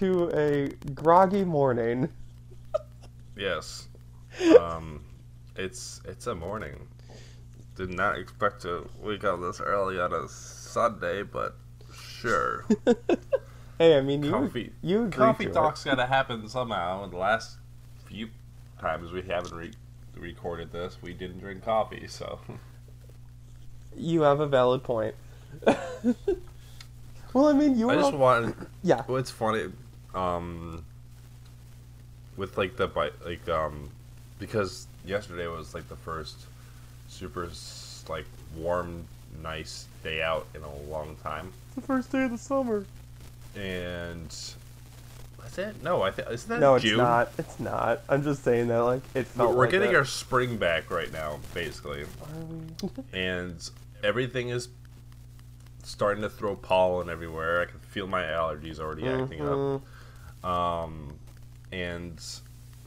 to a groggy morning. Yes. Um, it's it's a morning. Did not expect to wake up this early on a Sunday, but sure. Hey, I mean, you Coffee. you agreed Coffee to talk's gotta happen somehow. And the last few times we haven't re- recorded this, we didn't drink coffee. So You have a valid point. well, I mean, you I just all- want. yeah. Well, it's funny, um, with like the bite, like um, because yesterday was like the first super like warm, nice day out in a long time, It's the first day of the summer. and that's it. No, I think isn't that No, it's June? not. It's not. I'm just saying that like it We're, we're like getting that. our spring back right now, basically, Are we? and everything is starting to throw pollen everywhere. I can feel my allergies already acting up. Um, and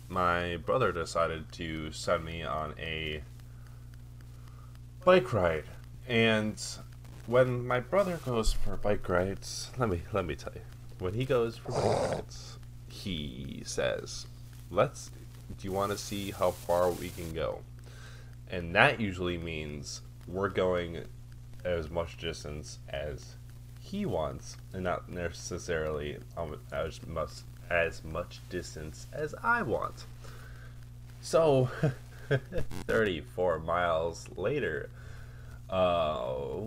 my brother decided to send me on a bike ride. And when my brother goes for bike rides, let me let me tell you, when he goes for bike rides, he says, "Let's. Do you want to see how far we can go?" And that usually means we're going as much distance as he wants, and not necessarily um, as much as much distance as I want. So, 34 miles later, uh,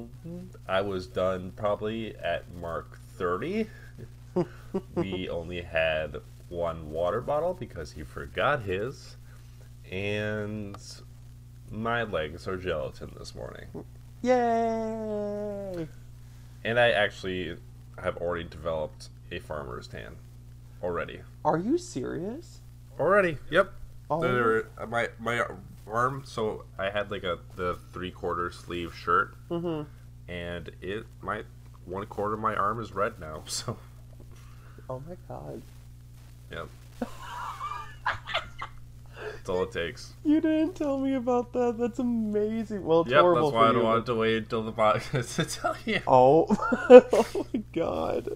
I was done probably at Mark 30. we only had one water bottle because he forgot his, and my legs are gelatin this morning. Yay! And I actually have already developed a farmer's tan. Already. Are you serious? Already. Yep. Oh, There- my my arm. So I had like a the three quarter sleeve shirt, hmm and it my one quarter of my arm is red now. So Oh my god. yep. That's all it takes. You didn't tell me about that. That's amazing. Well, it's Yep. horrible That's why I don't you, want to wait until the podcast to tell you. Oh. oh my god.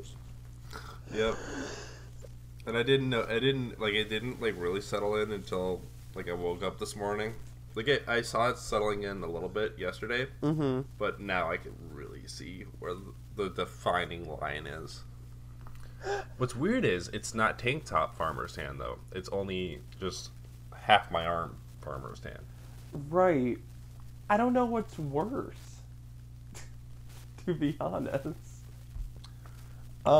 Yep. And I didn't know. I didn't like. It didn't like really settle in until like I woke up this morning. Like I, I saw it settling in a little bit yesterday, Mm-hmm. but now I can really see where the, the defining line is. What's weird is it's not tank top farmer's tan though. It's only just half my arm farmer's tan. Right. I don't know what's worse. to be honest.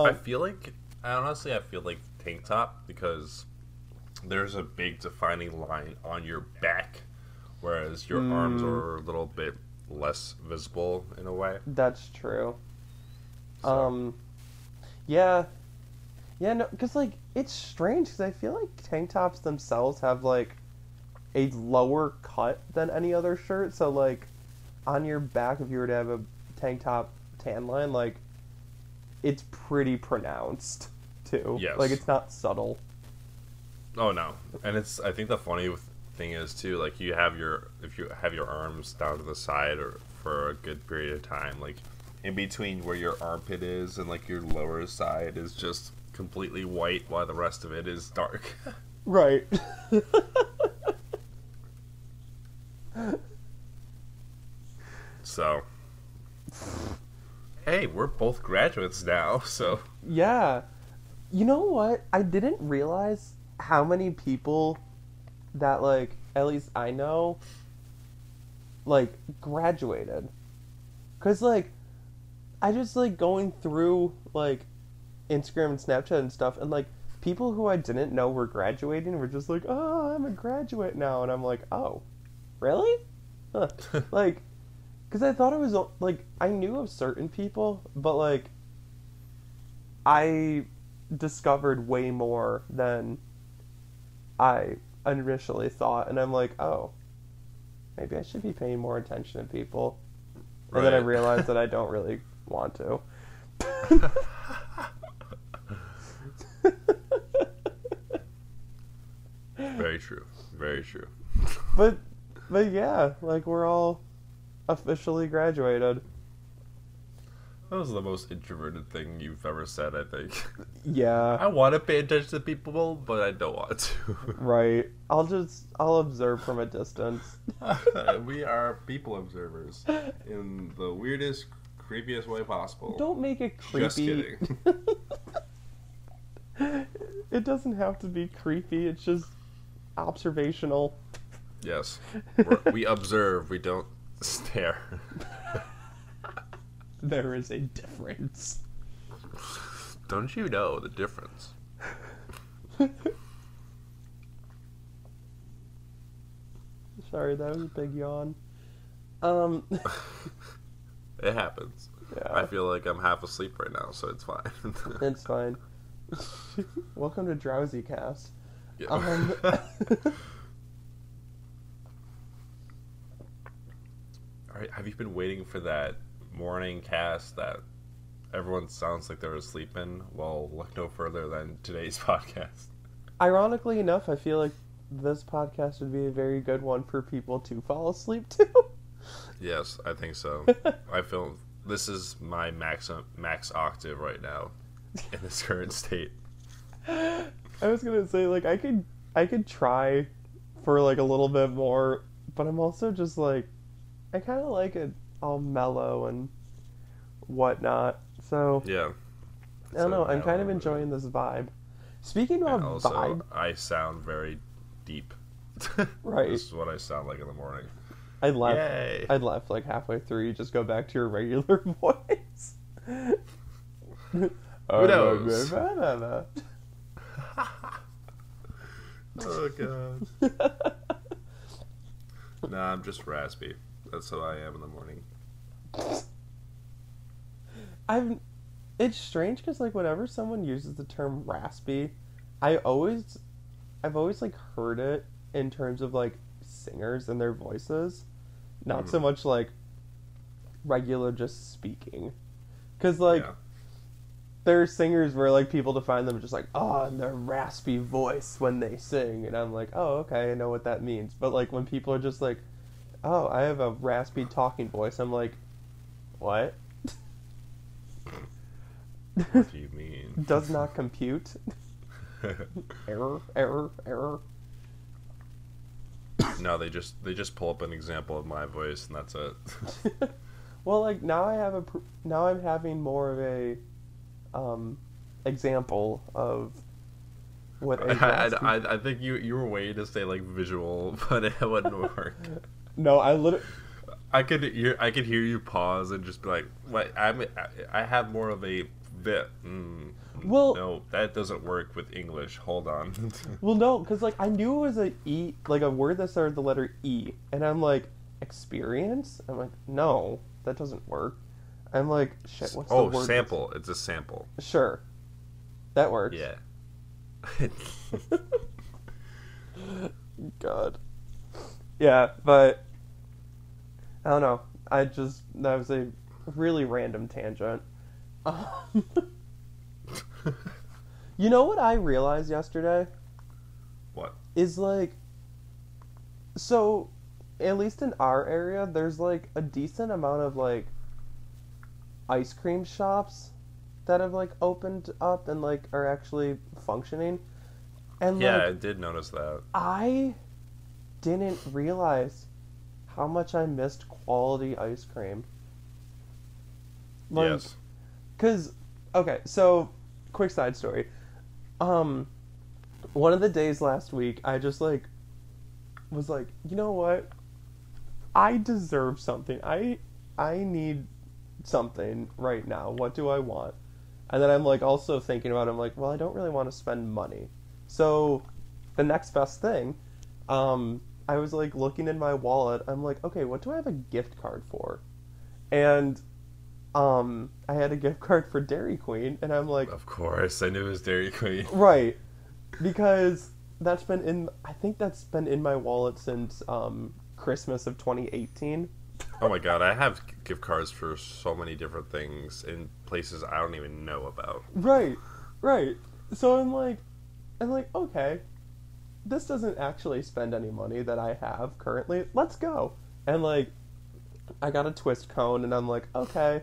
I Um, feel like honestly, I feel like tank top because there's a big defining line on your back, whereas your arms Mm. are a little bit less visible in a way. that's true. So, Um, yeah, yeah, no, because like it's strange because I feel like tank tops themselves have like a lower cut than any other shirt. So like on your back, if you were to have a tank top tan line, like it's pretty pronounced too. Yes. like it's not subtle. oh no, and it's I think the funny thing is too like you have your if you have your arms down to the side or for a good period of time like in between where your armpit is and like your lower side is just completely white while the rest of it is dark. Right. So, hey, we're both graduates now, so Yeah. You know what? I didn't realize how many people that like at least I know like graduated. Cuz like I just like going through like Instagram and Snapchat and stuff and like people who I didn't know were graduating were just like, "Oh, I'm a graduate now." And I'm like, "Oh. Really?" Huh. like cuz I thought it was like I knew of certain people, but like I discovered way more than I initially thought, and I'm like, oh, maybe I should be paying more attention to people. And then I Right. realized that I don't really want to. very true, very true. but but yeah, like we're all officially graduated. That was the most introverted thing you've ever said, I think. Yeah. I want to pay attention to people, but I don't want to. Right. I'll just I'll observe from a distance. we are people observers in the weirdest, creepiest way possible. Don't make it creepy. Just kidding. it doesn't have to be creepy. It's just observational. Yes. We're, we observe, we don't stare. There is a difference. Don't you know the difference? Sorry, that was a big yawn. Um It happens. I feel like I'm half asleep right now, so it's fine. it's fine. Welcome to Drowsy Cast. Yeah. Um All right, have you been waiting for that morning cast that everyone sounds like they're asleep in? Well, look no further than today's podcast. ironically enough, I feel like this podcast would be a very good one for people to fall asleep to. Yes, I think so. I feel this is my max max octave right now in this current state. I was gonna say like I could I could try for like a little bit more, but I'm also just like I kind of like it all mellow and whatnot. So Yeah. I don't know. I'm kind of enjoying this vibe. Speaking of also, vibe, I sound very deep. Right. This is what I sound like in the morning. I left. Yay. I left like halfway through. You just go back to your regular voice. Who knows? oh god. Nah, I'm just raspy. That's how I am in the morning. I'm. it's strange because like whenever someone uses the term raspy, I always I've always like heard it in terms of like singers and their voices, not so Mhm. much like regular just speaking. Cuz like yeah. there are singers where like people define them just like oh and their raspy voice when they sing and I'm like oh okay I know what that means but like when people are just like oh I have a raspy talking voice I'm like what What do you mean? does not compute error error error no, they just they just pull up an example of my voice and that's it. well like now I have a pr- now I'm having more of a um example of what I, raspy- I, I think you you were waiting to say like visual, but it wouldn't work. No I literally I could hear I could hear you pause and just be like, "What? I'm I have more of a bit." Mm, Well- no, that doesn't work with English. Hold on. Well, no, because like I knew it was a e, like a word that started with the letter e, and I'm like experience. I'm like, no, that doesn't work. I'm like, shit. What's oh, the word? sample. It's a sample. Sure, that works. Yeah. God. Yeah, but I don't know. I just that was a really random tangent. Um, you know what I realized yesterday? what? is like so at least in our area there's like a decent amount of like ice cream shops that have like opened up and like are actually functioning and Yeah, I did notice that. i didn't realize how much i missed quality ice cream like yes. Cause, okay, so quick side story. Um, one of the days last week, I just like was like, you know what? I deserve something. I I need something right now. What do I want? And then I'm like also thinking about. It, I'm like, well, I don't really want to spend money. So, the next best thing, um, I was like looking in my wallet. I'm like, okay, what do I have a gift card for? And um, I had a gift card for Dairy Queen, and I'm like, Of course, I knew it was Dairy Queen. right, because that's been in. I think that's been in my wallet since um, Christmas of 2018. Oh my god, I have gift cards for so many different things in places I don't even know about. Right, right. So I'm like, I'm like, okay, this doesn't actually spend any money that I have currently. Let's go. And like, I got a twist cone, and I'm like, okay,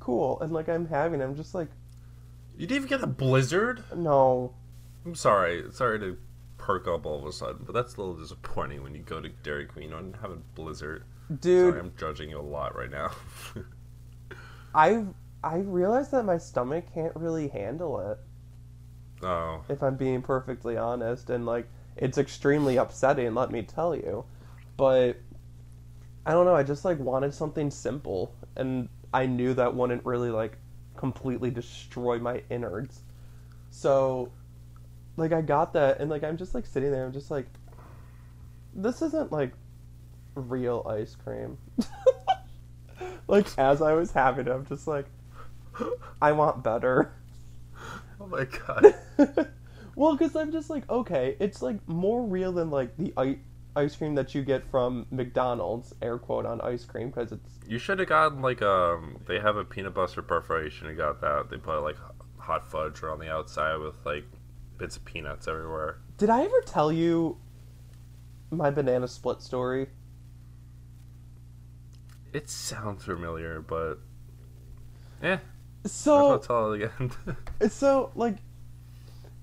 cool, and like I'm having. I'm just like, You didn't even get a blizzard. no, I'm sorry. Sorry to perk up all of a sudden, but that's a little disappointing when you go to Dairy Queen and have a blizzard. dude. Sorry, I'm judging you a lot right now. I I realized that my stomach can't really handle it. oh, if I'm being perfectly honest, and like it's extremely upsetting, let me tell you. But I don't know, I just like wanted something simple and I knew that wouldn't really like completely destroy my innards. So like I got that and like I'm just like sitting there, I'm just like this isn't like real ice cream. like as I was having it, I'm just like I want better. oh my god. well, because I'm just like, okay, it's like more real than like the i- ice cream that you get from McDonald's, air quote on ice cream, because it's You should have gotten like um. They have a peanut butter perforation. You got that. They put like hot fudge on the outside with like bits of peanuts everywhere. Did I ever tell you my banana split story? It sounds familiar, but eh. So I'll tell it again. It's so like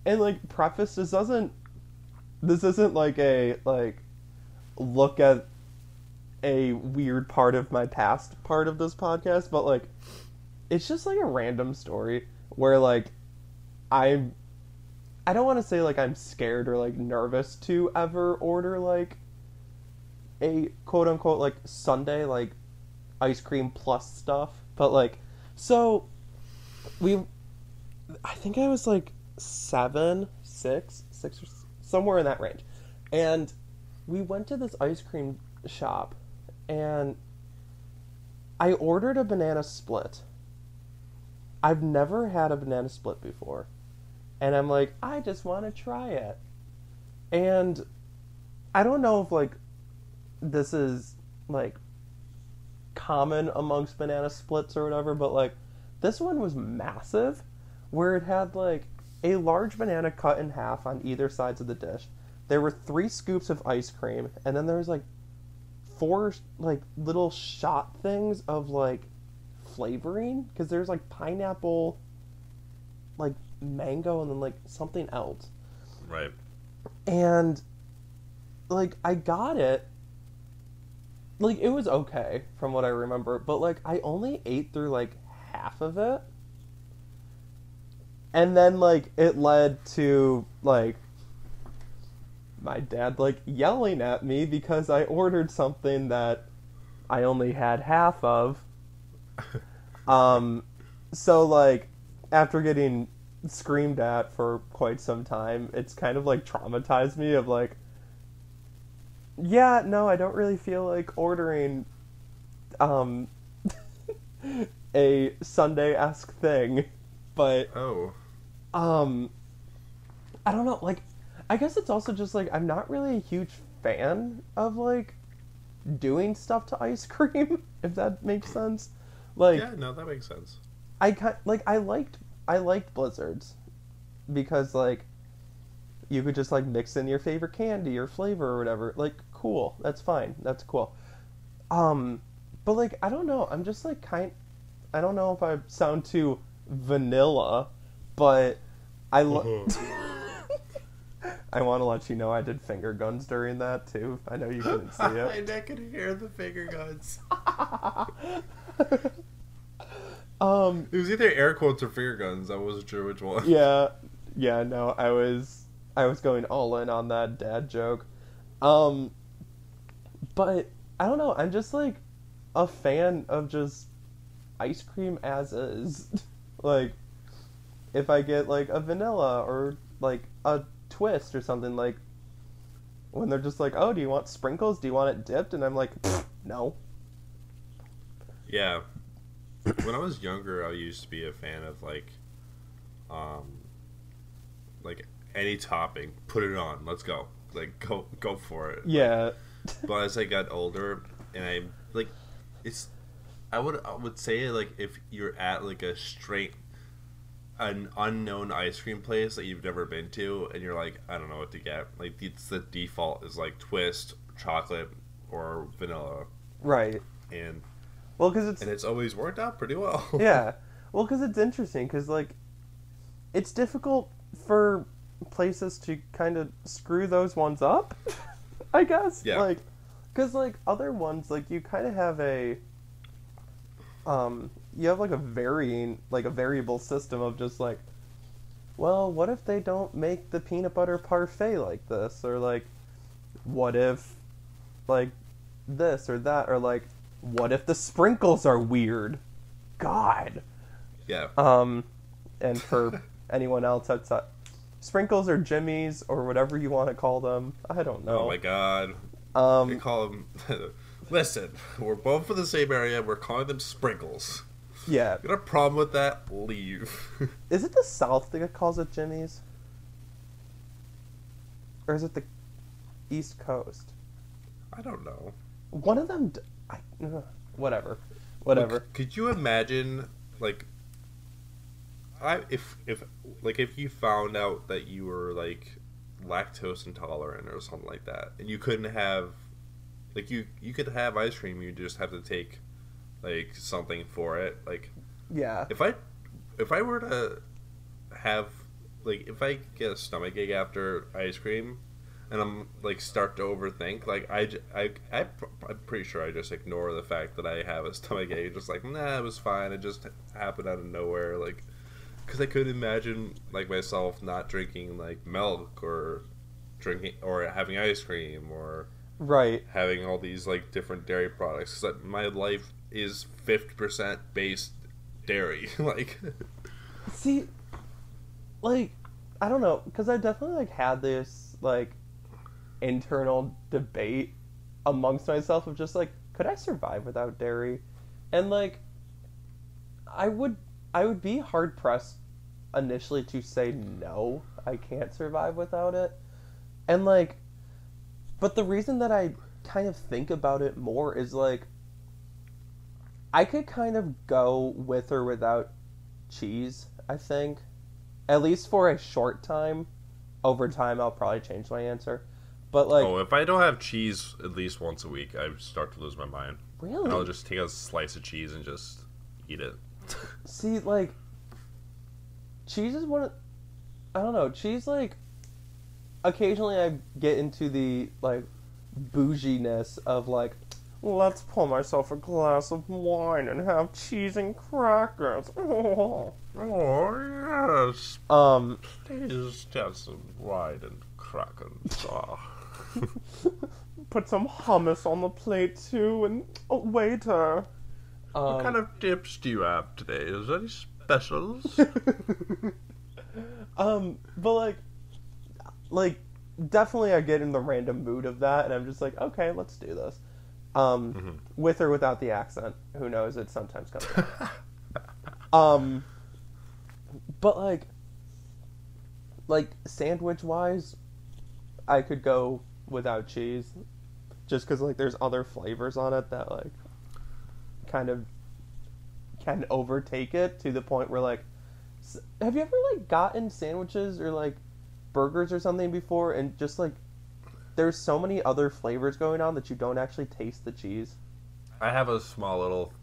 and like preface this doesn't this isn't like a like look at a weird part of my past part of this podcast but like it's just like a random story where like i'm i don't want to say like i'm scared or like nervous to ever order like a quote unquote like sundae like ice cream plus stuff but like so we I think I was like seven, six, six, or somewhere in that range. And we went to this ice cream shop and I ordered a banana split. I've never had a banana split before. And I'm like, I just want to try it. And I don't know if like this is like common amongst banana splits or whatever, but like this one was massive where it had like a large banana cut in half on either sides of the dish. There were three scoops of ice cream, and then there was like four like little shot things of like flavoring because there's like pineapple, like mango, and then like something else. right. And like I got it. Like it was okay from what I remember, but like I only ate through like half of it. And then like it led to like my dad like yelling at me because I ordered something that I only had half of. Um so like after getting screamed at for quite some time, it's kind of like traumatized me of like yeah, no, I don't really feel like ordering um a sundae-esque thing, but Oh. Um I don't know, like I guess it's also just like I'm not really a huge fan of like doing stuff to ice cream, if that makes sense. Like yeah, no, that makes sense. I like I liked I liked blizzards because like you could just like mix in your favorite candy or flavor or whatever. Like cool, that's fine. That's cool. Um but like I don't know, I'm just like kind I don't know if I sound too vanilla, but I lo- I want to let you know I did finger guns during that too. I know you couldn't see it. I could hear the finger guns. um It was either air quotes or finger guns. I wasn't sure which one. yeah yeah no i was i was going all in on that dad joke um but i don't know i'm just like a fan of just ice cream as is like if i get like a vanilla or like a twist or something like when they're just like oh do you want sprinkles? Do you want it dipped? And i'm like no. Yeah. when I was younger, I used to be a fan of like, um, like any topping, put it on, let's go, like go go for it. yeah. But as I got older, and I like, it's, I would I would say like if you're at like a straight, an unknown ice cream place that you've never been to, and you're like, I don't know what to get. Like it's the default is like twist, chocolate, or vanilla, right and Well, because it's and it's always worked out pretty well. yeah. Well, because it's interesting, because like, it's difficult for places to kind of screw those ones up. I guess. Yeah. Like, because like other ones, like you kind of have a, um, you have like a varying, like a variable system of just like, well, what if they don't make the peanut butter parfait like this, or like, what if, like, this or that, or like, what if the sprinkles are weird? God. Yeah. Um, and for anyone else outside, sprinkles or jimmies or whatever you want to call them. I don't know. Oh my god. We Um, call them. Listen, we're both from the same area. We're calling them sprinkles. Yeah. You got a problem with that? Leave. Is it the South that calls it jimmies? or is it the East Coast? I don't know. One of them. d- I, ugh, whatever. Whatever. Look, could you imagine, like, I if if like if you found out that you were like lactose intolerant or something like that, and you couldn't have, like you you could have ice cream, you just have to take like something for it. Like yeah. if I if I were to have like if I get a stomach ache after ice cream and I'm like start to overthink like I, I, I'm pretty sure I just ignore the fact that I have a stomach ache just like nah it was fine it just happened out of nowhere like because I couldn't imagine like myself not drinking like milk or drinking or having ice cream or Right. having all these like different dairy products because my life is 50% based dairy like See, like, I don't know, because I definitely like had this like internal debate amongst myself of just like, could I survive without dairy? And like, I would, I would be hard pressed initially to say no, I can't survive without it, and like, but the reason that I kind of think about it more is like. I could kind of go with or without cheese, I think. At least for a short time. Over time, I'll probably change my answer. But, like, oh, if I don't have cheese at least once a week, I start to lose my mind. really? I'll just take a slice of cheese and just eat it. See, like, cheese is one of. I don't know. Cheese, like, occasionally I get into the, like, bouginess of, like, let's pour myself a glass of wine and have cheese and crackers. Oh oh yes, um, please have some wine and crackers. Oh. put some hummus on the plate too, and oh, waiter. Um, what kind of dips do you have today? Is there any specials? um, but like, like definitely I get in the random mood of that, and I'm just like, okay, let's do this. Um, Mhm. with or without the accent, who knows? It sometimes comes. um, but like, like sandwich wise, I could go without cheese, just because like there's other flavors on it that like, kind of, can overtake it to the point where like, have you ever like gotten sandwiches or like burgers or something before and just like there's so many other flavors going on that you don't actually taste the cheese. I have a small little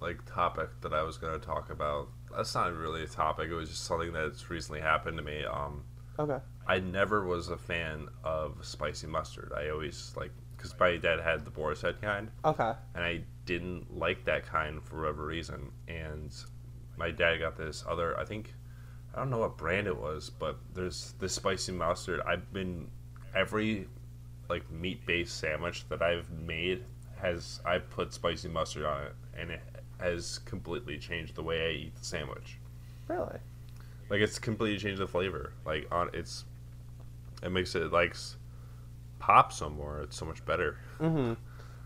like topic that I was going to talk about. That's not really a topic. It was just something that's recently happened to me. Um, Okay. I never was a fan of spicy mustard. I always like because my dad had the boar's head kind, Okay. and I didn't like that kind for whatever reason. And my dad got this other. I think I don't know what brand it was, but there's this spicy mustard. I've been every like meat based sandwich that I've made has I put spicy mustard on it, and it has completely changed the way I eat the sandwich. Really? Like it's completely changed the flavor. Like on it's, it makes it like pop some more. It's so much better. Mm-hmm.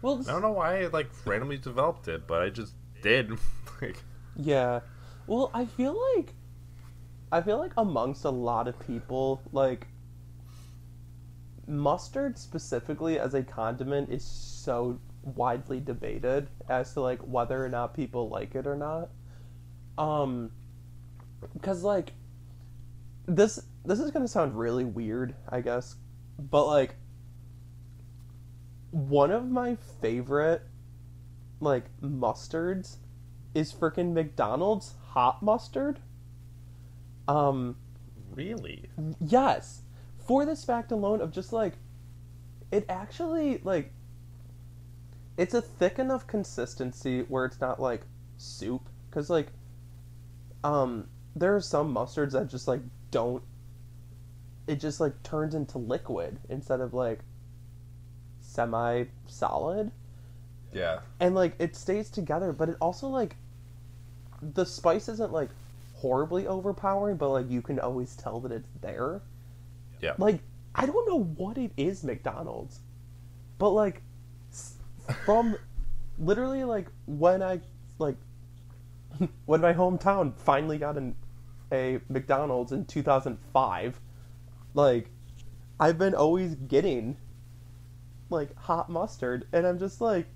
Well, I don't know why I like randomly developed it, but I just did. like yeah. Well, I feel like I feel like amongst a lot of people, like mustard specifically as a condiment is so widely debated as to like whether or not people like it or not. Um cuz like this this is going to sound really weird, I guess, but like one of my favorite like mustards is freaking McDonald's hot mustard. Um, Really? yes, for this fact alone of just like, it actually like. It's a thick enough consistency where it's not like soup, because like, um, there are some mustards that just like don't. It just like turns into liquid instead of like semi solid Yeah. and like it stays together but it also like the spice isn't like horribly overpowering but like you can always tell that it's there Yeah. like i don't know what it is mcdonald's but like from literally like when i like when my hometown finally got an a mcdonald's in 2005 like i've been always getting like hot mustard and i'm just like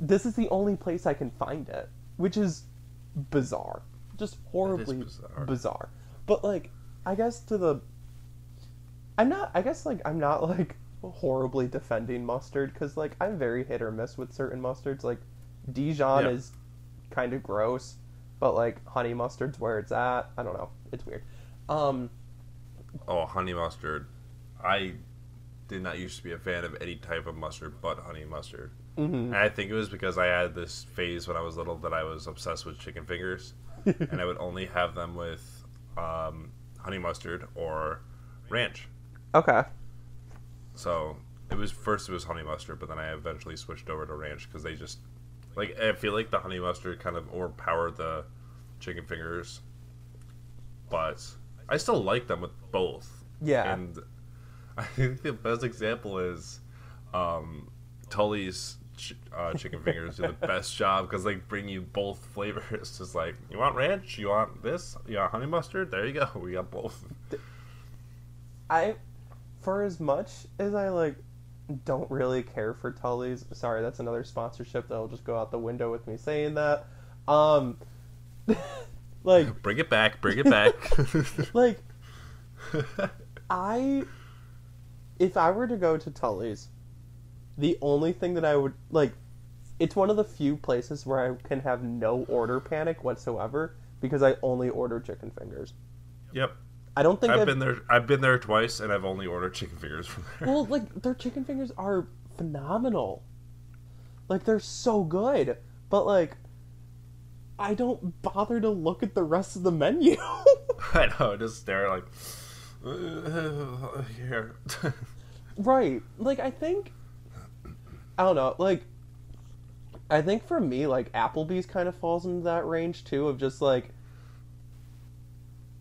this is the only place i can find it which is bizarre just horribly bizarre. bizarre but like i guess to the i'm not i guess like i'm not like horribly defending mustard because like i'm very hit or miss with certain mustards like dijon Yeah. is kind of gross but like honey mustard's where it's at i don't know it's weird um Oh, honey mustard. I did not used to be a fan of any type of mustard but honey mustard. mhm. And I think it was because I had this phase when I was little that I was obsessed with chicken fingers, and I would only have them with um, honey mustard or ranch. Okay So it was first it was honey mustard, but then I eventually switched over to ranch because they just like I feel like the honey mustard kind of overpowered the chicken fingers, but I still like them with both. yeah And I think the best example is um, Tully's ch- uh, chicken fingers do the best job because they bring you both flavors. Just like you want ranch, you want this, you want honey mustard. There you go. We got both. I, for as much as I like, don't really care for Tully's. Sorry, that's another sponsorship that'll just go out the window with me saying that. Um, like, Bring it back. Bring it back. like, I, if I were to go to Tully's, the only thing that I would like, it's one of the few places where I can have no order panic whatsoever because I only order chicken fingers. yep. I don't think I've I've been there. I've been there twice, and I've only ordered chicken fingers from there. Well, like their chicken fingers are phenomenal. Like they're so good, but like I don't bother to look at the rest of the menu. I know. Just stare like uh, here. right. Like I think I don't know, like I think for me like Applebee's kind of falls into that range too of just like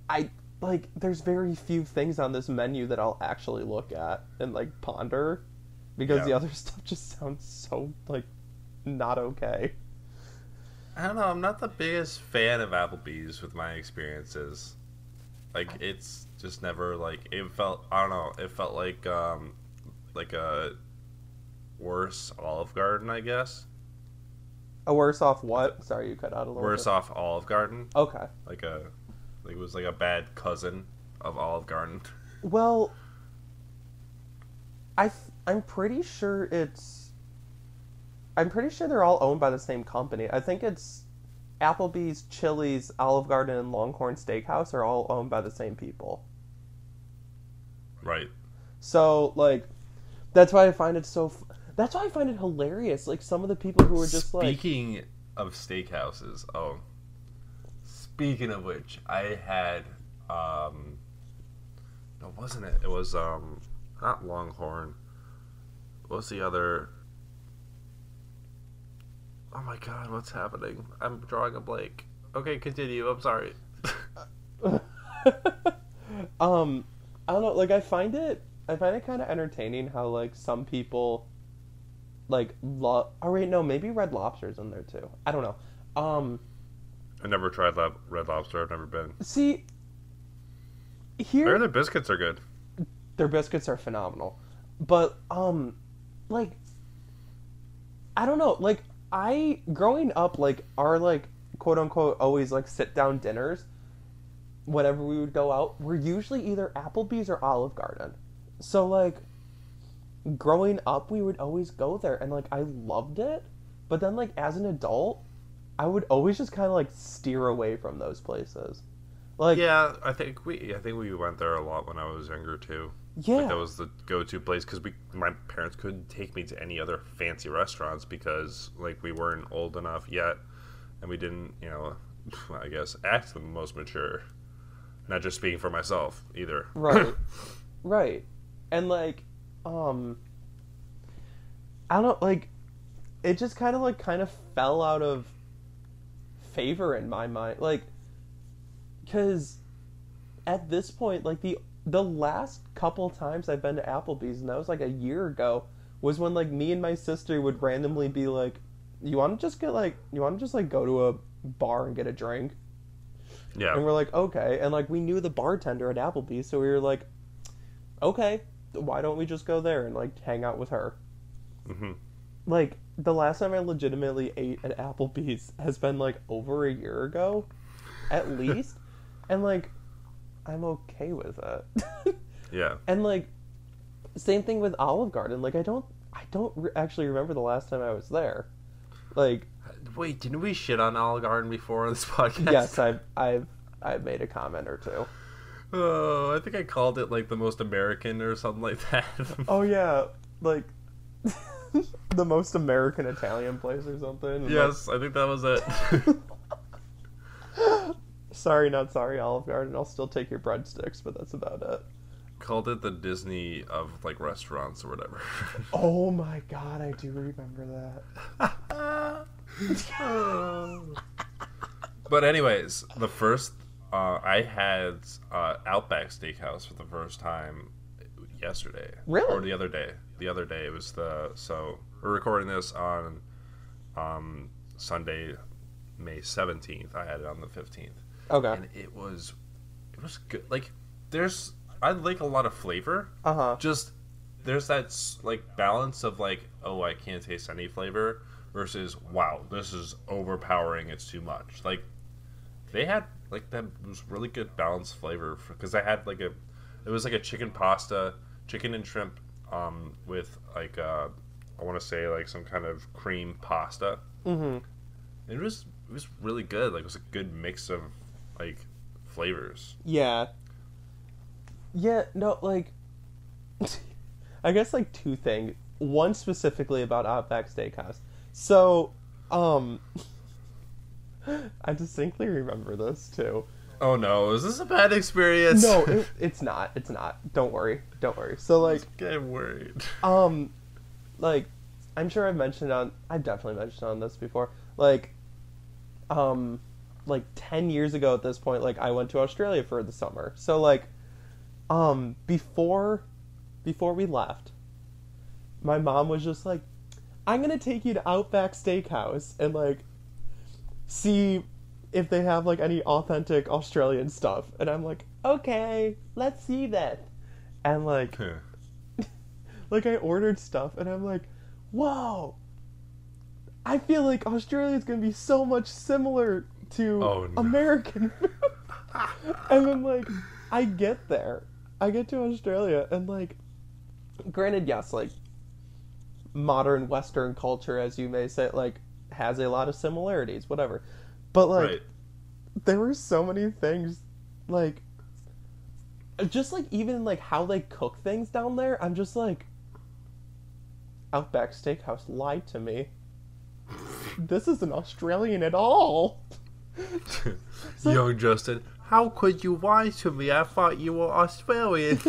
I like there's very few things on this menu that I'll actually look at and like ponder because Yeah. the other stuff just sounds so like not okay. I don't know. I'm not the biggest fan of Applebee's with my experiences. Like it's just never like it felt. I don't know. It felt like um like a worse Olive Garden, I guess. A worse off what? Sorry, you cut out a little. Worse bit. off Olive Garden. Okay. Like a like it was like a bad cousin of Olive Garden. Well, I I'm pretty sure it's. I'm pretty sure they're all owned by the same company. I think it's Applebee's, Chili's, Olive Garden, and Longhorn Steakhouse are all owned by the same people. Right. So like, that's why I find it so. F- that's why I find it hilarious. Like some of the people who are just like, Speaking of steakhouses, oh, speaking of which, I had um, no, wasn't it? It was um, not Longhorn. What's the other? Oh my God, what's happening? I'm drawing a blank. Okay, continue. I'm sorry. um, I don't know. Like I find it, I find it kind of entertaining how like some people, like love. Oh wait, no, maybe Red Lobster's in there too. I don't know. Um, I never tried Lab- Red Lobster. I've never been. see, I here heard their biscuits are good. their biscuits are phenomenal, but um, like, I don't know. Like I growing up, like our like quote unquote always like sit down dinners. Whenever we would go out, were usually either Applebee's or Olive Garden. So like, growing up, we would always go there, and like I loved it But then like as an adult, I would always just kind of like steer away from those places. Like yeah, I think we I think we went there a lot when I was younger too. yeah. Like that was the go-to place because we my parents couldn't take me to any other fancy restaurants because like we weren't old enough yet, and we didn't you know I guess act the most mature. Not just speaking for myself either. right right and like um i don't like it just kind of like kind of fell out of favor in my mind like because at this point like the the last couple times i've been to applebee's and that was like a year ago was when like me and my sister would randomly be like you want to just get like you want to just like go to a bar and get a drink Yeah. and we're like, okay. And like we knew the bartender at Applebee's, so we were like, okay, why don't we just go there and like hang out with her? hmm Like the last time I legitimately ate at Applebee's has been like over a year ago, at least. and like, I'm okay with it. yeah. and like, same thing with Olive Garden. Like I don't, I don't re- actually remember the last time I was there. Like, Wait, didn't we shit on Olive Garden before on this podcast? yes, I've, I've, I've made a comment or two. Oh, I think I called it like the most American or something like that. Oh yeah, like the most American Italian place or something. And, like, yes, I think that was it. sorry, not sorry, Olive Garden. I'll still take your breadsticks, but that's about it. called it the Disney of like restaurants or whatever. Oh my god, I do remember that. but anyways, the first uh, I had uh, Outback Steakhouse for the first time yesterday. Really? Or the other day. The other day it was the so we're recording this on um, Sunday, May seventeenth. I had it on the fifteenth, Okay. and it was it was good. Like there's I like a lot of flavor. Uh huh. just there's that like balance of like oh I can't taste any flavor versus wow this is overpowering it's too much like they had like that was really good balanced flavor because I had like a it was like a chicken pasta chicken and shrimp um with like uh I want to say like some kind of cream pasta Mm-hmm. it was it was really good like it was a good mix of like flavors Yeah. Yeah. No, like. I guess like two things. One specifically about Outback Steakhouse. So, um. I distinctly remember this too. Oh no is this a bad experience No, it, it's not. It's not. Don't worry. Don't worry. So like, I'm worried um, like, I'm sure I've mentioned on. I've definitely mentioned on this before. Like, um, like ten years ago at this point, like I went to Australia for the summer. So like, um, before, before we left, my mom was just like, "I'm gonna take you to Outback Steakhouse and like, see." If they have like any authentic Australian stuff, and I'm like, okay, let's see that, and like, like I ordered stuff and I'm like, whoa. I feel like Australia's gonna be so much similar to Oh, no. American food. and then like I get there. I get to Australia and like granted, yes, like modern Western culture, as you may say, like has a lot of similarities, whatever. But like right there were so many things like just like even like how they cook things down there i'm just like outback steakhouse lied to me this isn't australian at all So- Young Justin, how could you lie to me? I thought you were Australian.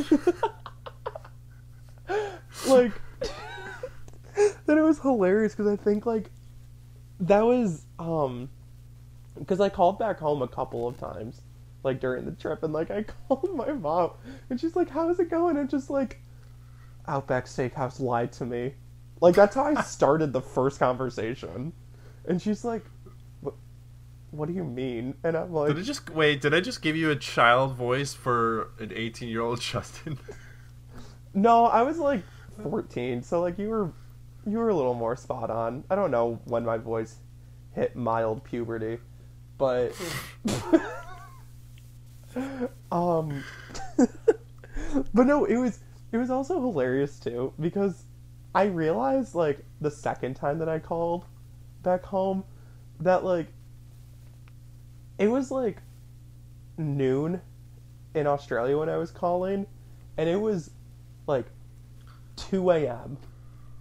like then it was hilarious because i think like that was um because i called back home a couple of times like during the trip and like i called my mom and she's like how's it going and just like outback steakhouse lied to me like that's how i started the first conversation and she's like what, what do you mean and i'm like did I just wait? Did I just give you a child voice for an eighteen-year-old Justin? No, I was like 14, so like you were you were a little more spot on. I don't know when my voice hit mild puberty, but um but no, it was it was also hilarious too because I realized like the second time that I called back home that like it was like noon in Australia when I was calling, and it was like 2 a.m.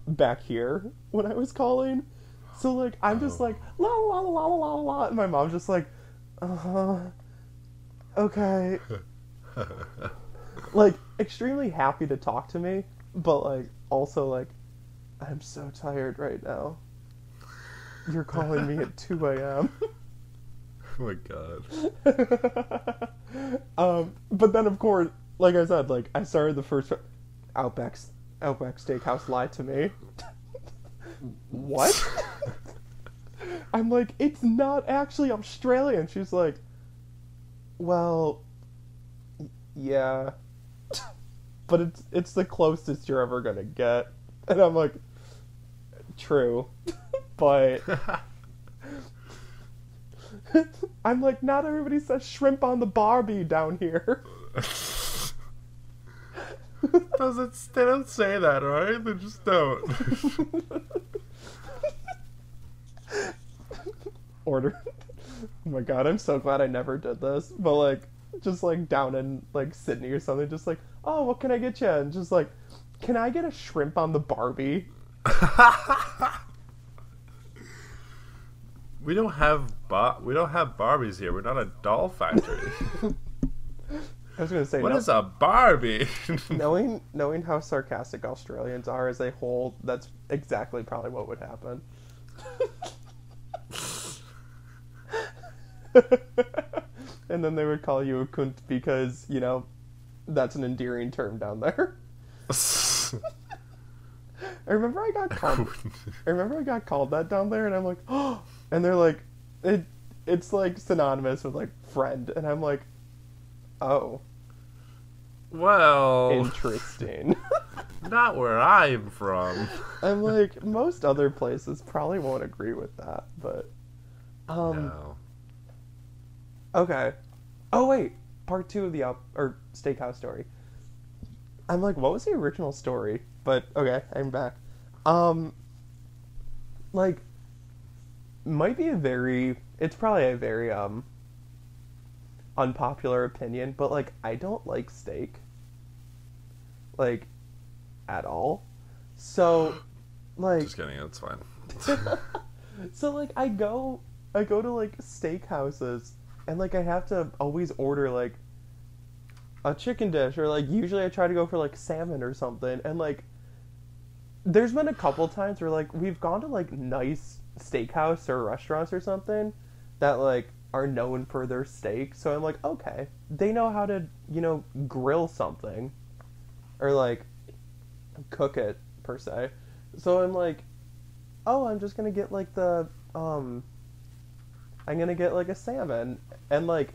back here when I was calling. So like I'm just Oh. like la la la la la la and my mom's just like, uh huh, okay, like extremely happy to talk to me, but like also like I'm so tired right now. You're calling me at 2 a.m. oh my god. um, but then of course, like I said, like I started the first Outback Outback Steakhouse lied to me. What? I'm like, it's not actually Australian. She's like, well, yeah, but it's it's the closest you're ever gonna get, and I'm like, true, but. I'm like, not everybody says shrimp on the Barbie down here. Does it, they don't say that, right? They just don't. Order. Oh my god, I'm so glad I never did this. But like, just like down in like Sydney or something, just like, oh, what can I get you? And just like, can I get a shrimp on the Barbie? we don't have bar- we don't have Barbies here. We're not a doll factory. I was gonna say, What no- is a Barbie? knowing knowing how sarcastic Australians are as a whole, that's exactly probably what would happen. and then they would call you a cunt because you know that's an endearing term down there. I remember I got called. I remember I got called that down there, and I'm like, oh, and they're like, it, it's like synonymous with like friend, and I'm like, oh, well, interesting. not where I'm from. I'm like, most other places probably won't agree with that, but, um, no. okay. Oh wait, part two of the out or steakhouse story. I'm like, what was the original story? But okay, I'm back. Um, like, might be a very. It's probably a very um. Unpopular opinion, but like, I don't like steak. Like, at all. So, like, Just kidding. It's fine. so like I go I go to like steakhouses and like I have to always order like a chicken dish or like usually I try to go for like salmon or something and like there's been a couple times where like we've gone to like nice steakhouse or restaurants or something that like are known for their steak. So I'm like okay they know how to you know grill something or like cook it per se. So I'm like oh, I'm just gonna get like the um, I'm gonna get like a salmon, and like,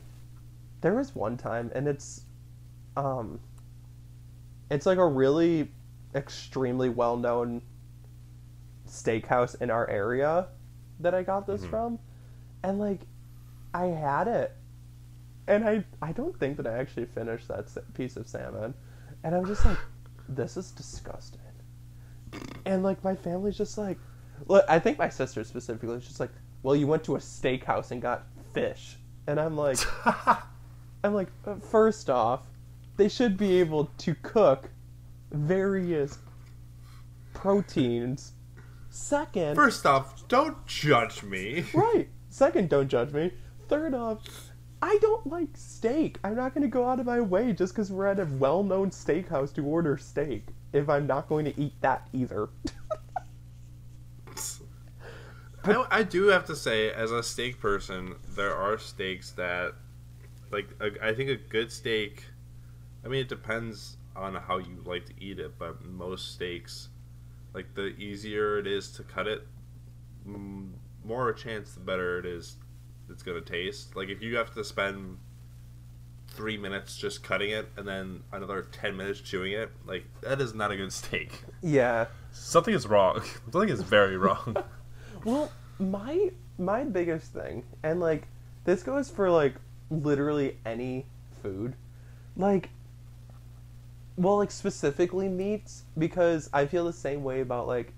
there was one time, and it's, um, it's like a really extremely well known steakhouse in our area that I got this Mhm. from, and like, I had it, and I I don't think that I actually finished that piece of salmon, and I'm just like, this is disgusting, and like my family's just like. Look, I think my sister specifically was just like, "Well, you went to a steakhouse and got fish," and I'm like, I'm like, uh, first off, they should be able to cook various proteins. Second, First off, don't judge me. right. Second, don't judge me. Third off, I don't like steak. I'm not going to go out of my way just because we're at a well-known steakhouse to order steak if I'm not going to eat that either. I, I do have to say, as a steak person, there are steaks that, like, a, I think a good steak. I mean, it depends on how you like to eat it, but most steaks, like, the easier it is to cut it, more a chance the better it is it's gonna taste. Like, if you have to spend three minutes just cutting it and then another ten minutes chewing it, like, that is not a good steak. yeah. Something is wrong. Something is very wrong. Well, my my biggest thing, and like this goes for like literally any food, like well, like specifically meats, because I feel the same way about like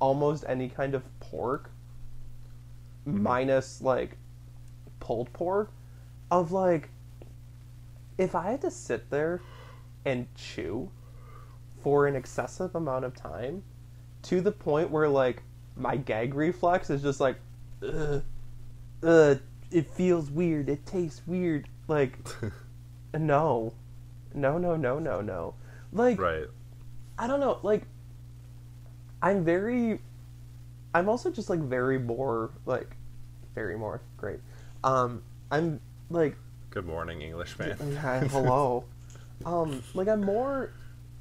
almost any kind of pork. Minus like pulled pork of like if I had to sit there and chew for an excessive amount of time to the point where like my gag reflex is just like ugh, ugh, it feels weird, it tastes weird. Like no. No, no, no, no, no. Like right. I don't know, like I'm very I'm also just like very more like very more great. Um I'm like Good morning, English man. yeah, hello. um like I'm more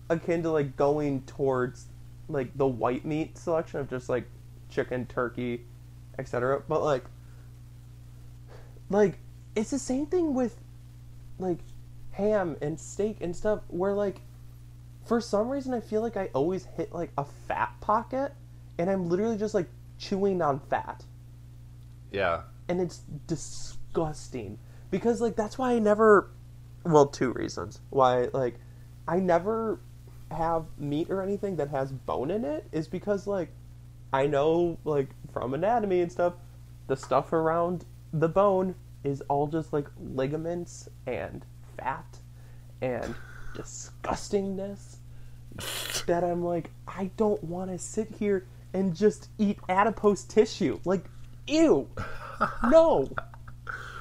akin to like going towards like the white meat selection of just like chicken, turkey, etc. But like like it's the same thing with like ham and steak and stuff where like for some reason I feel like I always hit like a fat pocket and I'm literally just like chewing on fat. Yeah. and it's disgusting. Because like that's why I never well two reasons. Why like I never have meat or anything that has bone in it is because like I know like from anatomy and stuff the stuff around the bone is all just like ligaments and fat and disgustingness that I'm like I don't want to sit here and just eat adipose tissue like ew no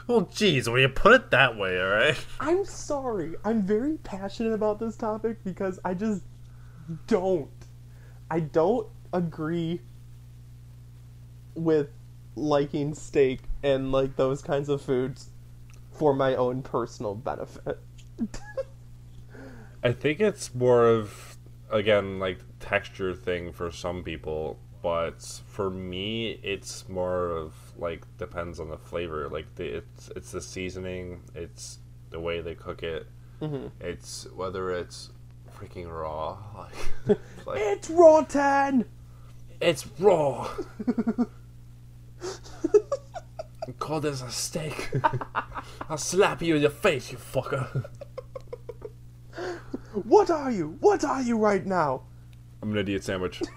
Well, geez, when you put it that way, all right. I'm sorry. I'm very passionate about this topic because I just don't. I don't agree with liking steak and like those kinds of foods for my own personal benefit. I think it's more of again like texture thing for some people, but for me, it's more of like depends on the flavor. Like the, it's it's the seasoning, it's the way they cook it, Mhm. it's whether it's freaking raw, like, like It's rotten. it's raw. Call this a steak. I'll slap you in your face, you fucker. What are you? What are you right now? I'm an idiot sandwich.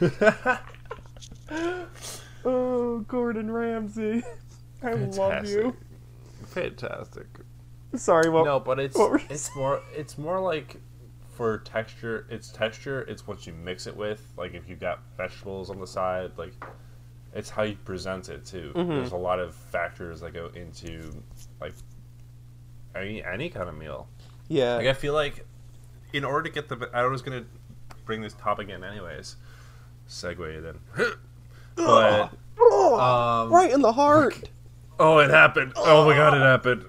Oh, Gordon Ramsay. I love you. Fantastic. Sorry, what? no, but it's what were you it's more it's more like for texture. It's texture. It's what you mix it with. Like if you got vegetables on the side, like it's how you present it too. Mm-hmm. There's a lot of factors that go into like any any kind of meal. Yeah. Like I feel like in order to get the I was gonna bring this topic in anyways. Segue then. but Oh, um, right in the heart. Oh, it happened. Oh my god, it happened.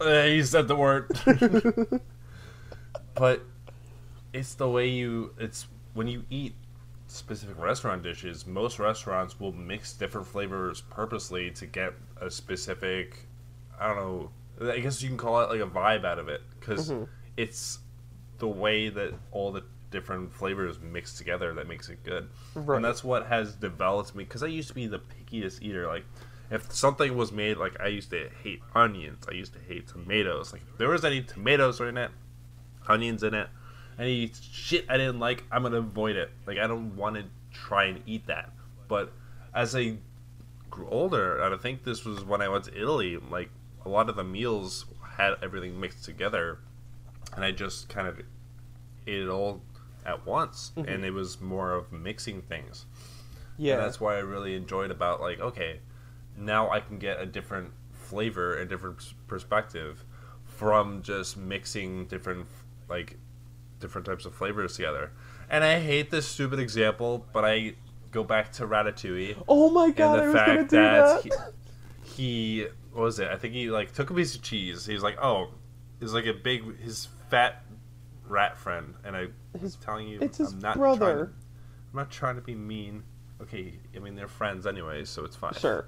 Uh, he said the word. but it's the way you. It's when you eat specific restaurant dishes. Most restaurants will mix different flavors purposely to get a specific. I don't know. I guess you can call it like a vibe out of it because mm-hmm. it's the way that all the different flavors mix together that makes it good. Right. And that's what has developed me because I used to be the pickiest eater. Like, if something was made, like I used to hate onions, I used to hate tomatoes. Like, if there was any tomatoes in it, onions in it, any shit I didn't like, I'm gonna avoid it. Like, I don't want to try and eat that. But as I grew older, and I think this was when I went to Italy, like a lot of the meals had everything mixed together, and I just kind of ate it all at once, mm-hmm. and it was more of mixing things. Yeah. And that's why I really enjoyed about like okay, now I can get a different flavor and different perspective from just mixing different like different types of flavors together. And I hate this stupid example, but I go back to Ratatouille oh my god, and I the gonna fact do that that. he, he what was it? I think he like took a piece of cheese. He was like, "Oh, it's like a big his fat rat friend," and I was telling you, it's his I'm not brother. Trying, I'm not trying to be mean. Okay, I mean they're friends anyway, so it's fine. Sure.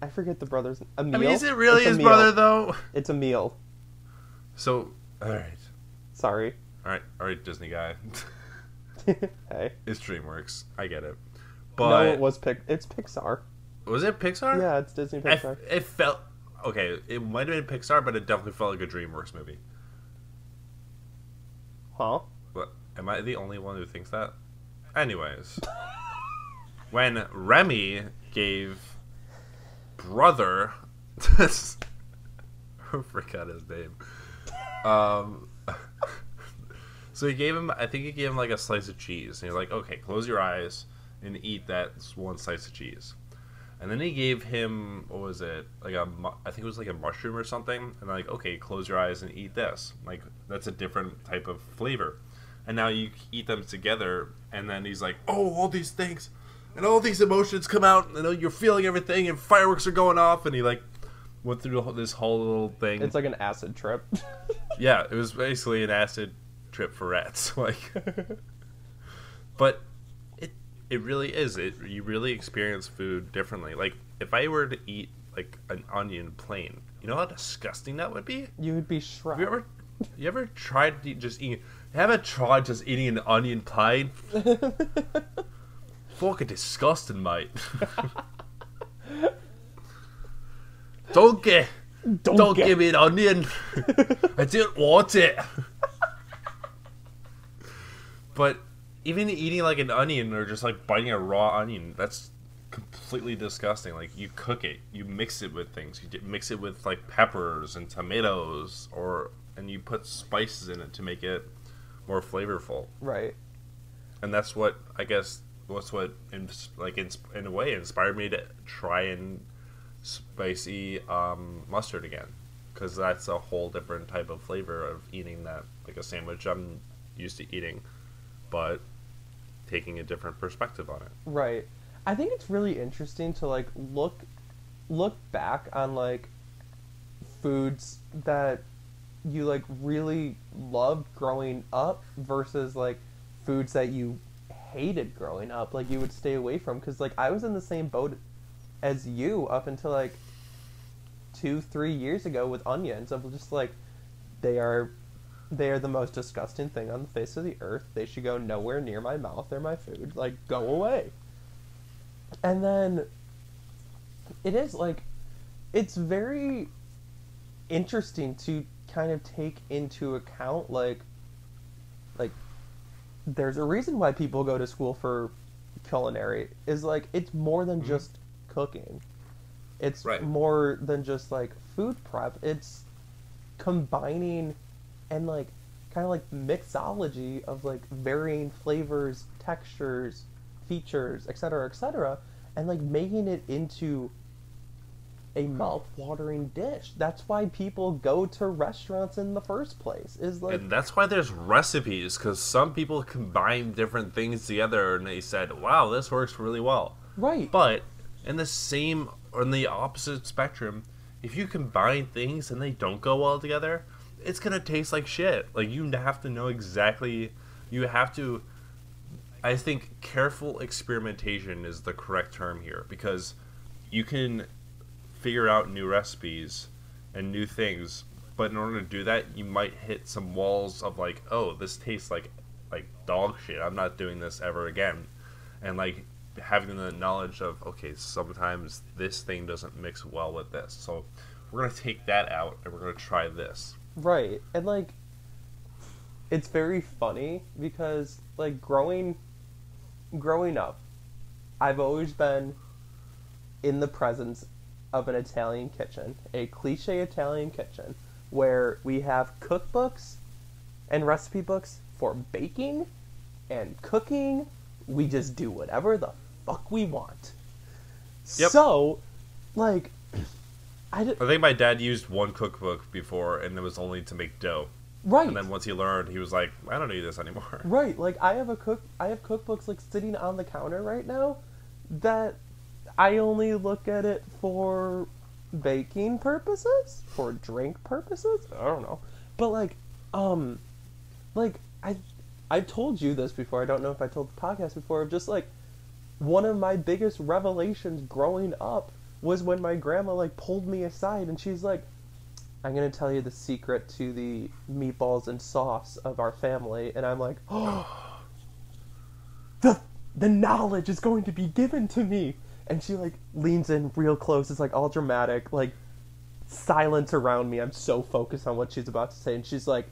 I forget the brother's meal. I mean, is it really It's his brother though? It's a meal. So, all right, Sorry. all right, all right, Disney guy. hey. it's DreamWorks. I get it. no, But it was Pic. It's Pixar. Was it Pixar? Yeah, it's Disney I Pixar. it felt okay. It might have been Pixar, but it definitely felt like a DreamWorks movie. huh? But am I the only one who thinks that? Anyways, when Remy gave brother, I forgot his name. Um, so he gave him, I think he gave him like a slice of cheese, and you're like, okay, close your eyes and eat that one slice of cheese. And then he gave him what was it like a I think it was like a mushroom or something. And like okay, close your eyes and eat this. Like that's a different type of flavor. And now you eat them together, and then he's like, oh, all these things, and all these emotions come out, and oh, you're feeling everything, and fireworks are going off, and he like went through this whole little thing. It's like an acid trip. Yeah, it was basically an acid trip for rats. Like, but it really is. It you really experience food differently. Like, if I were to eat like an onion plain, you know how disgusting that would be. you would be Have you ever you ever tried to eat- just eating? Haven't tried just eating an onion plain? Fucking disgusting, mate. don't get. Don't, Don't get- give me an onion. I didn't want it. but even eating like an onion or just like biting a raw onion, that's completely disgusting. Like you cook it, you mix it with things. You mix it with like peppers and tomatoes, or and you put spices in it to make it more flavorful. Right. And that's what I guess what's what in, like in, in a way inspired me to try and spicy um, mustard again because that's a whole different type of flavor of eating that like a sandwich I'm used to eating, but taking a different perspective on it. Right. I think it's really interesting to like look look back on like foods that you like really loved growing up versus like foods that you hated growing up like you would stay away from cuz like I was in the same boat as you up until like 2 3 years ago with onions of just like they are they are the most disgusting thing on the face of the earth. They should go nowhere near my mouth. They're my food. Like, go away. And then it is like, it's very interesting to kind of take into account, like, like, there's a reason why people go to school for culinary, is like, it's more than Mhm. just cooking. It's Right. more than just like food prep. It's combining and like kind of like mixology of like varying flavors, textures, features, etc., etc., and like making it into a mouth-watering dish. That's why people go to restaurants in the first place. Is like and that's why there's recipes because some people combine different things together and they said, "Wow, this works really well." right, But in the same or in the opposite spectrum, if you combine things and they don't go well together, it's gonna taste like shit. Like you have to know exactly. You have to. I think careful experimentation is the correct term here because you can figure out new recipes and new things, but in order to do that, you might hit some walls of like, oh, this tastes like like dog shit. I'm not doing this ever again, and like having the knowledge of okay, sometimes this thing doesn't mix well with this, so we're gonna take that out and we're gonna try this. Right, and like it's very funny because like growing growing up, I've always been in the presence of an Italian kitchen, a cliche Italian kitchen, where we have cookbooks and recipe books for baking and cooking. We just do whatever the fuck we want. Yep. So, like, I I think my dad used one cookbook before, and it was only to make dough. right. And then once he learned, he was like, I don't need this anymore. Right, like I have a cook I have cookbooks like sitting on the counter right now that I only look at it for baking purposes, for drink purposes. I don't know. But like um like I I told you this before. I don't know if I told the podcast before. of Just like one of my biggest revelations growing up was when my grandma like pulled me aside and she's like I'm gonna tell you the secret to the meatballs and sauce of our family, and I'm like, oh, the the knowledge is going to be given to me, and she like leans in real close. It's like all dramatic, like silence around me. I'm so focused on what she's about to say, and she's like,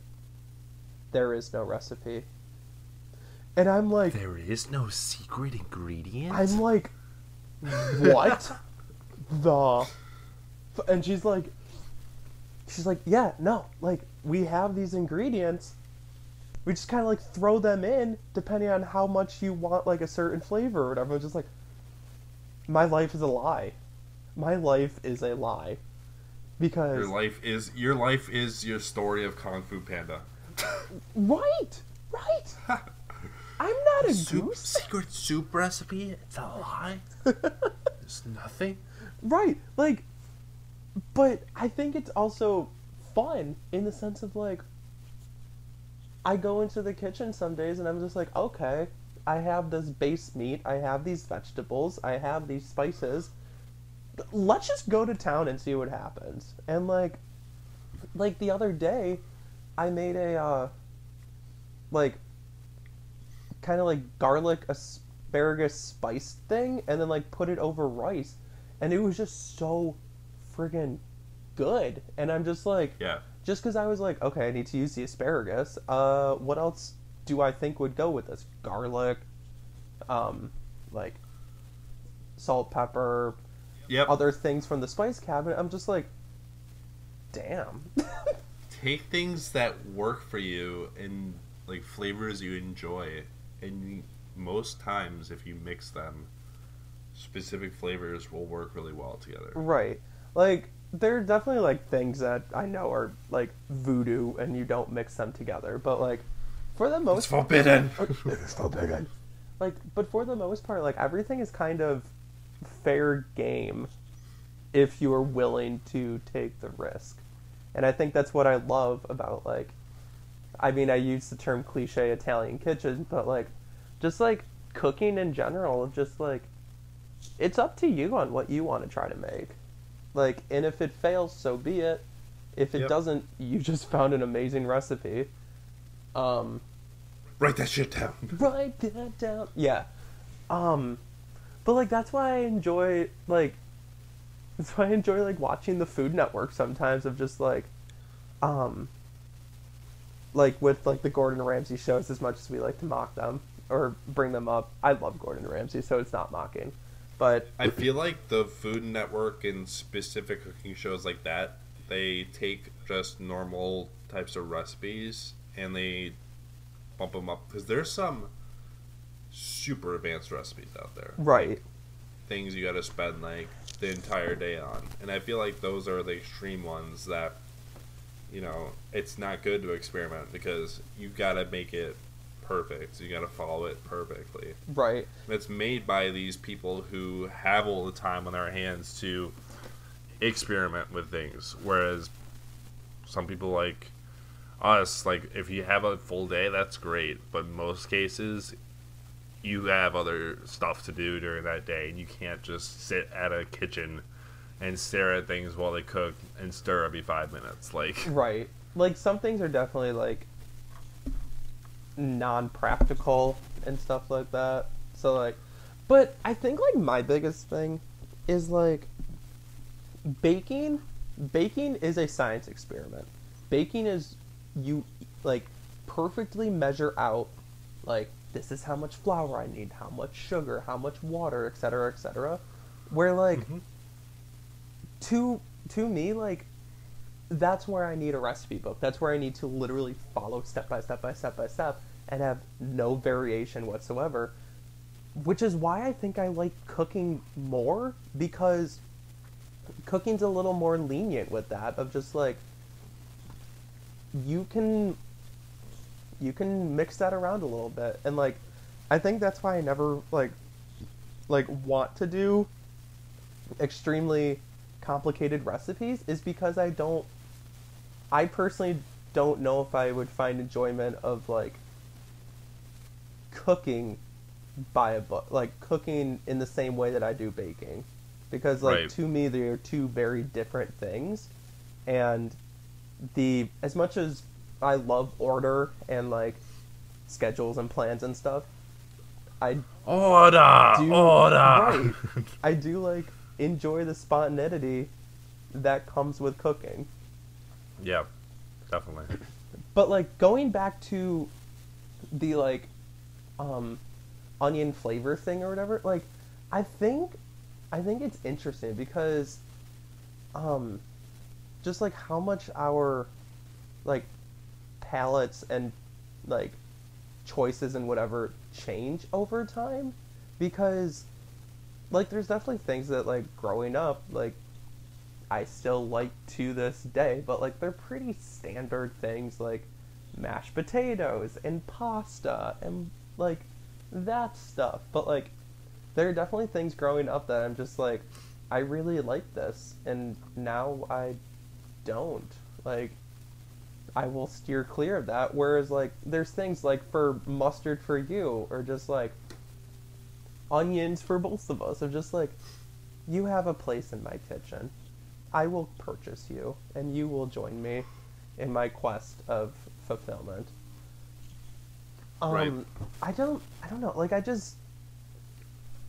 there is no recipe. And I'm like, There is no secret ingredient. I'm like, what the? And she's like, she's like, yeah, no, like we have these ingredients. We just kind of like throw them in depending on how much you want, like a certain flavor or whatever. I was just like, my life is a lie. My life is a lie. Because your life is your life is your story of Kung Fu Panda. right, right. I'm not a Soup, goose. secret soup recipe. It's a lie. There's nothing. Right. Like but I think it's also fun in the sense of like I go into the kitchen some days and I'm just like, okay, I have this base meat, I have these vegetables, I have these spices. Let's just go to town and see what happens. And like like the other day I made a uh like kind of like garlic asparagus spice thing and then like put it over rice and it was just so friggin' good. And i'm just like Yeah. just because i was like okay i need to use the asparagus uh what else do i think would go with this? Garlic um like salt pepper Yep. other things from the spice cabinet. I'm just like damn. Take things that work for you and like flavors you enjoy, and most times if you mix them, specific flavors will work really well together. Right. Like there are definitely like things that I know are like voodoo and you don't mix them together, but like for the most It's most forbidden. like but for the most part like everything is kind of fair game if you are willing to take the risk. And I think that's what I love about like I mean I use the term cliche Italian kitchen, but like just like cooking in general, just like it's up to you on what you want to try to make. Like and if it fails, so be it. If it Yep. doesn't, you just found an amazing recipe. Um Write that shit down. write that down. Yeah. Um but like that's why I enjoy like that's why I enjoy like watching the Food Network sometimes of just like um like with like the Gordon Ramsay shows as much as we like to mock them or bring them up. I love Gordon Ramsay, so it's not mocking. But I feel like the Food Network and specific cooking shows like that, they take just normal types of recipes and they bump them up because there's some super advanced recipes out there. right. Things you got to spend like the entire day on, and I feel like those are the extreme ones that, you know, it's not good to experiment because you got to make it perfect. So you got to follow it perfectly. Right. It's made by these people who have all the time on their hands to experiment with things. Whereas some people like us, like if you have a full day, that's great. But in most cases, you have other stuff to do during that day, and you can't just sit at a kitchen and stare at things while they cook and stir every five minutes. Like, Right. Like some things are definitely like non-practical and stuff like that. So like but I think like my biggest thing is like baking baking is a science experiment. Baking is you like perfectly measure out like this is how much flour I need, how much sugar, how much water, etc., etc. Where like Mhm. to to me like that's where I need a recipe book. That's where I need to literally follow step by step by step by step and have no variation whatsoever. Which is why I think I like cooking more because cooking's a little more lenient with that of just like you can you can mix that around a little bit and like I think that's why I never like like want to do extremely complicated recipes is because I don't I personally don't know if I would find enjoyment of like cooking by a book like cooking in the same way that I do baking because like Right. to me they are two very different things and the as much as I love order and like schedules and plans and stuff I order, do order. right. I do like enjoy the spontaneity that comes with cooking. Yeah, definitely. But like going back to the like um onion flavor thing or whatever. Like I think I think it's interesting because um just like how much our like palates and like choices and whatever change over time because like there's definitely things that like growing up like I still like to this day, but like they're pretty standard things like mashed potatoes and pasta and like that stuff. But like there are definitely things growing up that I'm just like I really like this and now I don't. Like I will steer clear of that whereas like there's things like for mustard for you or just like onions for both of us of just like you have a place in my kitchen I will purchase you, and you will join me in my quest of fulfillment. Um, Right. I don't. I don't know. Like, I just.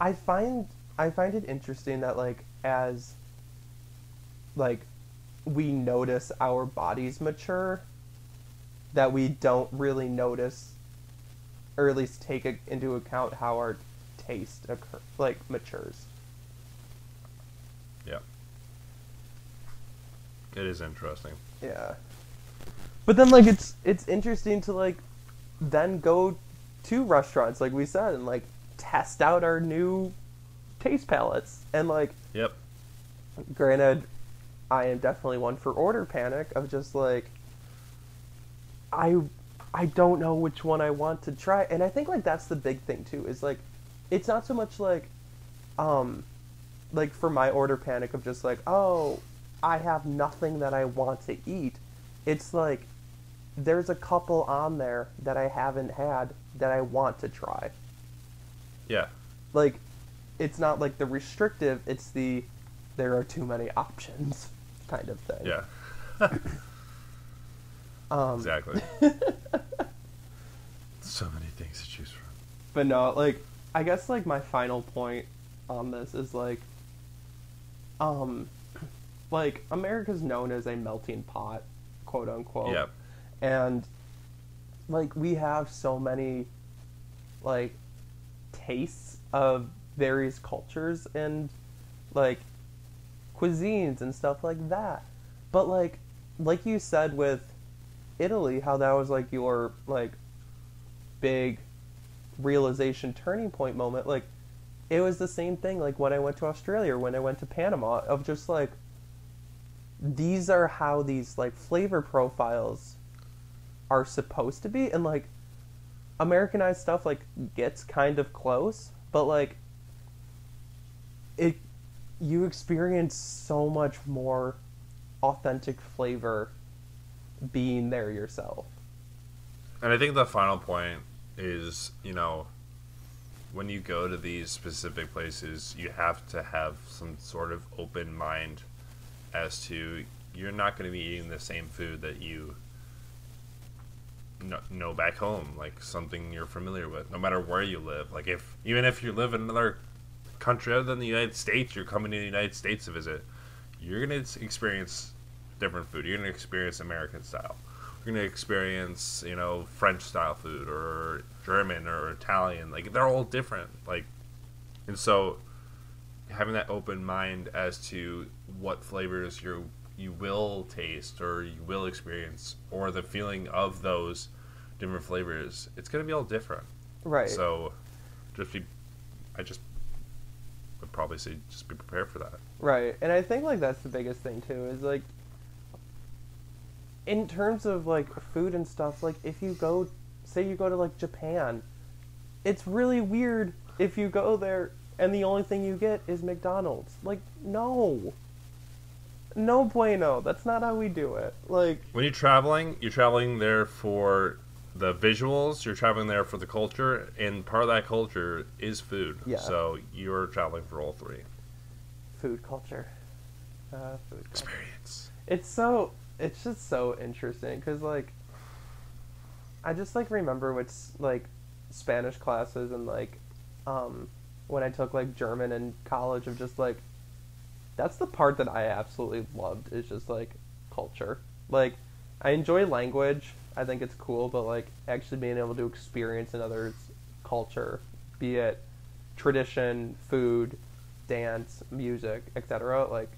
I find. I find it interesting that like as. Like, we notice our bodies mature. That we don't really notice, or at least take a, into account how our taste occur, like matures. Yeah. It is interesting. Yeah. But then like it's it's interesting to like then go to restaurants like we said and like test out our new taste palates and like Yep. granted I am definitely one for order panic of just like I I don't know which one I want to try and I think like that's the big thing too is like it's not so much like um like for my order panic of just like oh I have nothing that I want to eat it's like there's a couple on there that I haven't had that I want to try Yeah. like it's not like the restrictive it's the there are too many options kind of thing Yeah. um Exactly. so many things to choose from. but no like i guess like my final point on this is like um like america's known as a melting pot quote unquote Yep. and like we have so many like tastes of various cultures and like cuisines and stuff like that but like like you said with italy how that was like your like big realization turning point moment like it was the same thing like when i went to australia or when i went to panama of just like these are how these like flavor profiles are supposed to be and like americanized stuff like gets kind of close but like it you experience so much more authentic flavor being there yourself. And I think the final point is, you know, when you go to these specific places, you have to have some sort of open mind as to you're not going to be eating the same food that you know back home, like something you're familiar with, no matter where you live. Like if even if you live in another country other than the United States, you're coming to the United States to visit, you're going to experience different food. You're going to experience American style. You're going to experience, you know, French style food or German or Italian. Like they're all different. Like, and so having that open mind as to what flavors you you will taste or you will experience or the feeling of those different flavors, it's going to be all different. right So, just be, I just would probably say just be prepared for that. Right. And I think like that's the biggest thing too is like in terms of like food and stuff, like if you go say you go to like Japan, it's really weird if you go there and the only thing you get is McDonald's. Like no. No bueno. That's not how we do it. Like When you're traveling, you're traveling there for the visuals, you're traveling there for the culture, and part of that culture is food. Yeah. So you're traveling for all three. food culture. Uh, food culture. Experience. it's so it's just so interesting because like i just like remember what's like spanish classes and like um when i took like german in college of just like that's the part that i absolutely loved is just like culture like i enjoy language i think it's cool but like actually being able to experience another culture, be it tradition, food, dance, music, etc. Like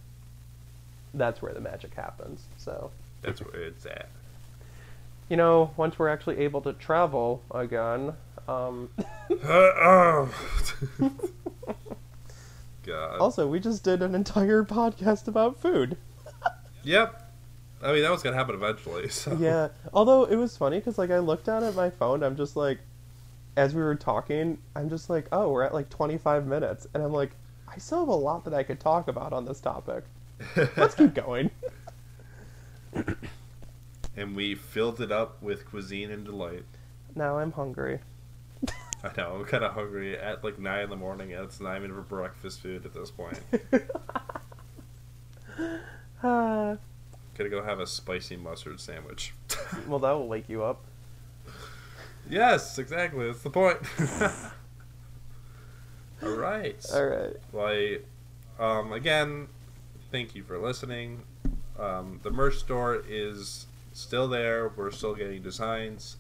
that's where the magic happens. So, That's where it's at. you know, once we're actually able to travel again, um, oh. God. also we just did an entire podcast about food. Yep. I mean, that was gonna happen eventually. So. yeah. Although it was funny because like I looked down at my phone, I'm just like, as we were talking, I'm just like, oh, we're at like 25 minutes, and I'm like, I still have a lot that I could talk about on this topic. Let's keep going. and we filled it up with cuisine and delight. Now I'm hungry. I know. I'm kind of hungry at like nine in the morning. and It's not even for breakfast food at this point. Ah, Gonna go have a spicy mustard sandwich. well, that will wake you up. yes, exactly. That's the point. All right. All right. Like, um, again, thank you for listening. Um, the merch store is still there. We're still getting designs.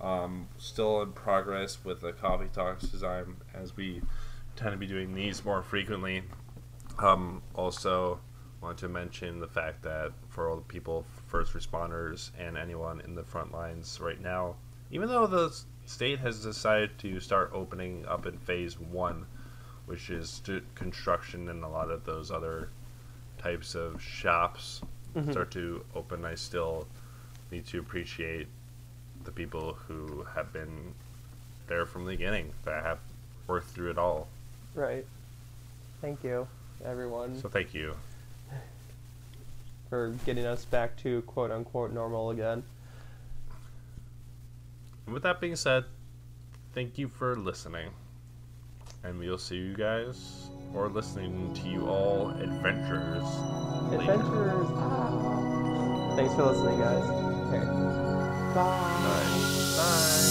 Um, still in progress with the coffee talks design as we tend to be doing these more frequently. Um, also, want to mention the fact that for all the people, first responders, and anyone in the front lines right now, even though the state has decided to start opening up in phase one, which is construction and a lot of those other types of shops Mhm. start to open, I still need to appreciate the people who have been there from the beginning, that have worked through it all. Right. Thank you, everyone, So thank you. for getting us back to quote unquote normal again. And with that being said, thank you for listening. And we'll see you guys or listening to you all adventures. later. Adventurers. Ah. Thanks for listening, guys. Okay. Bye. Bye. Bye.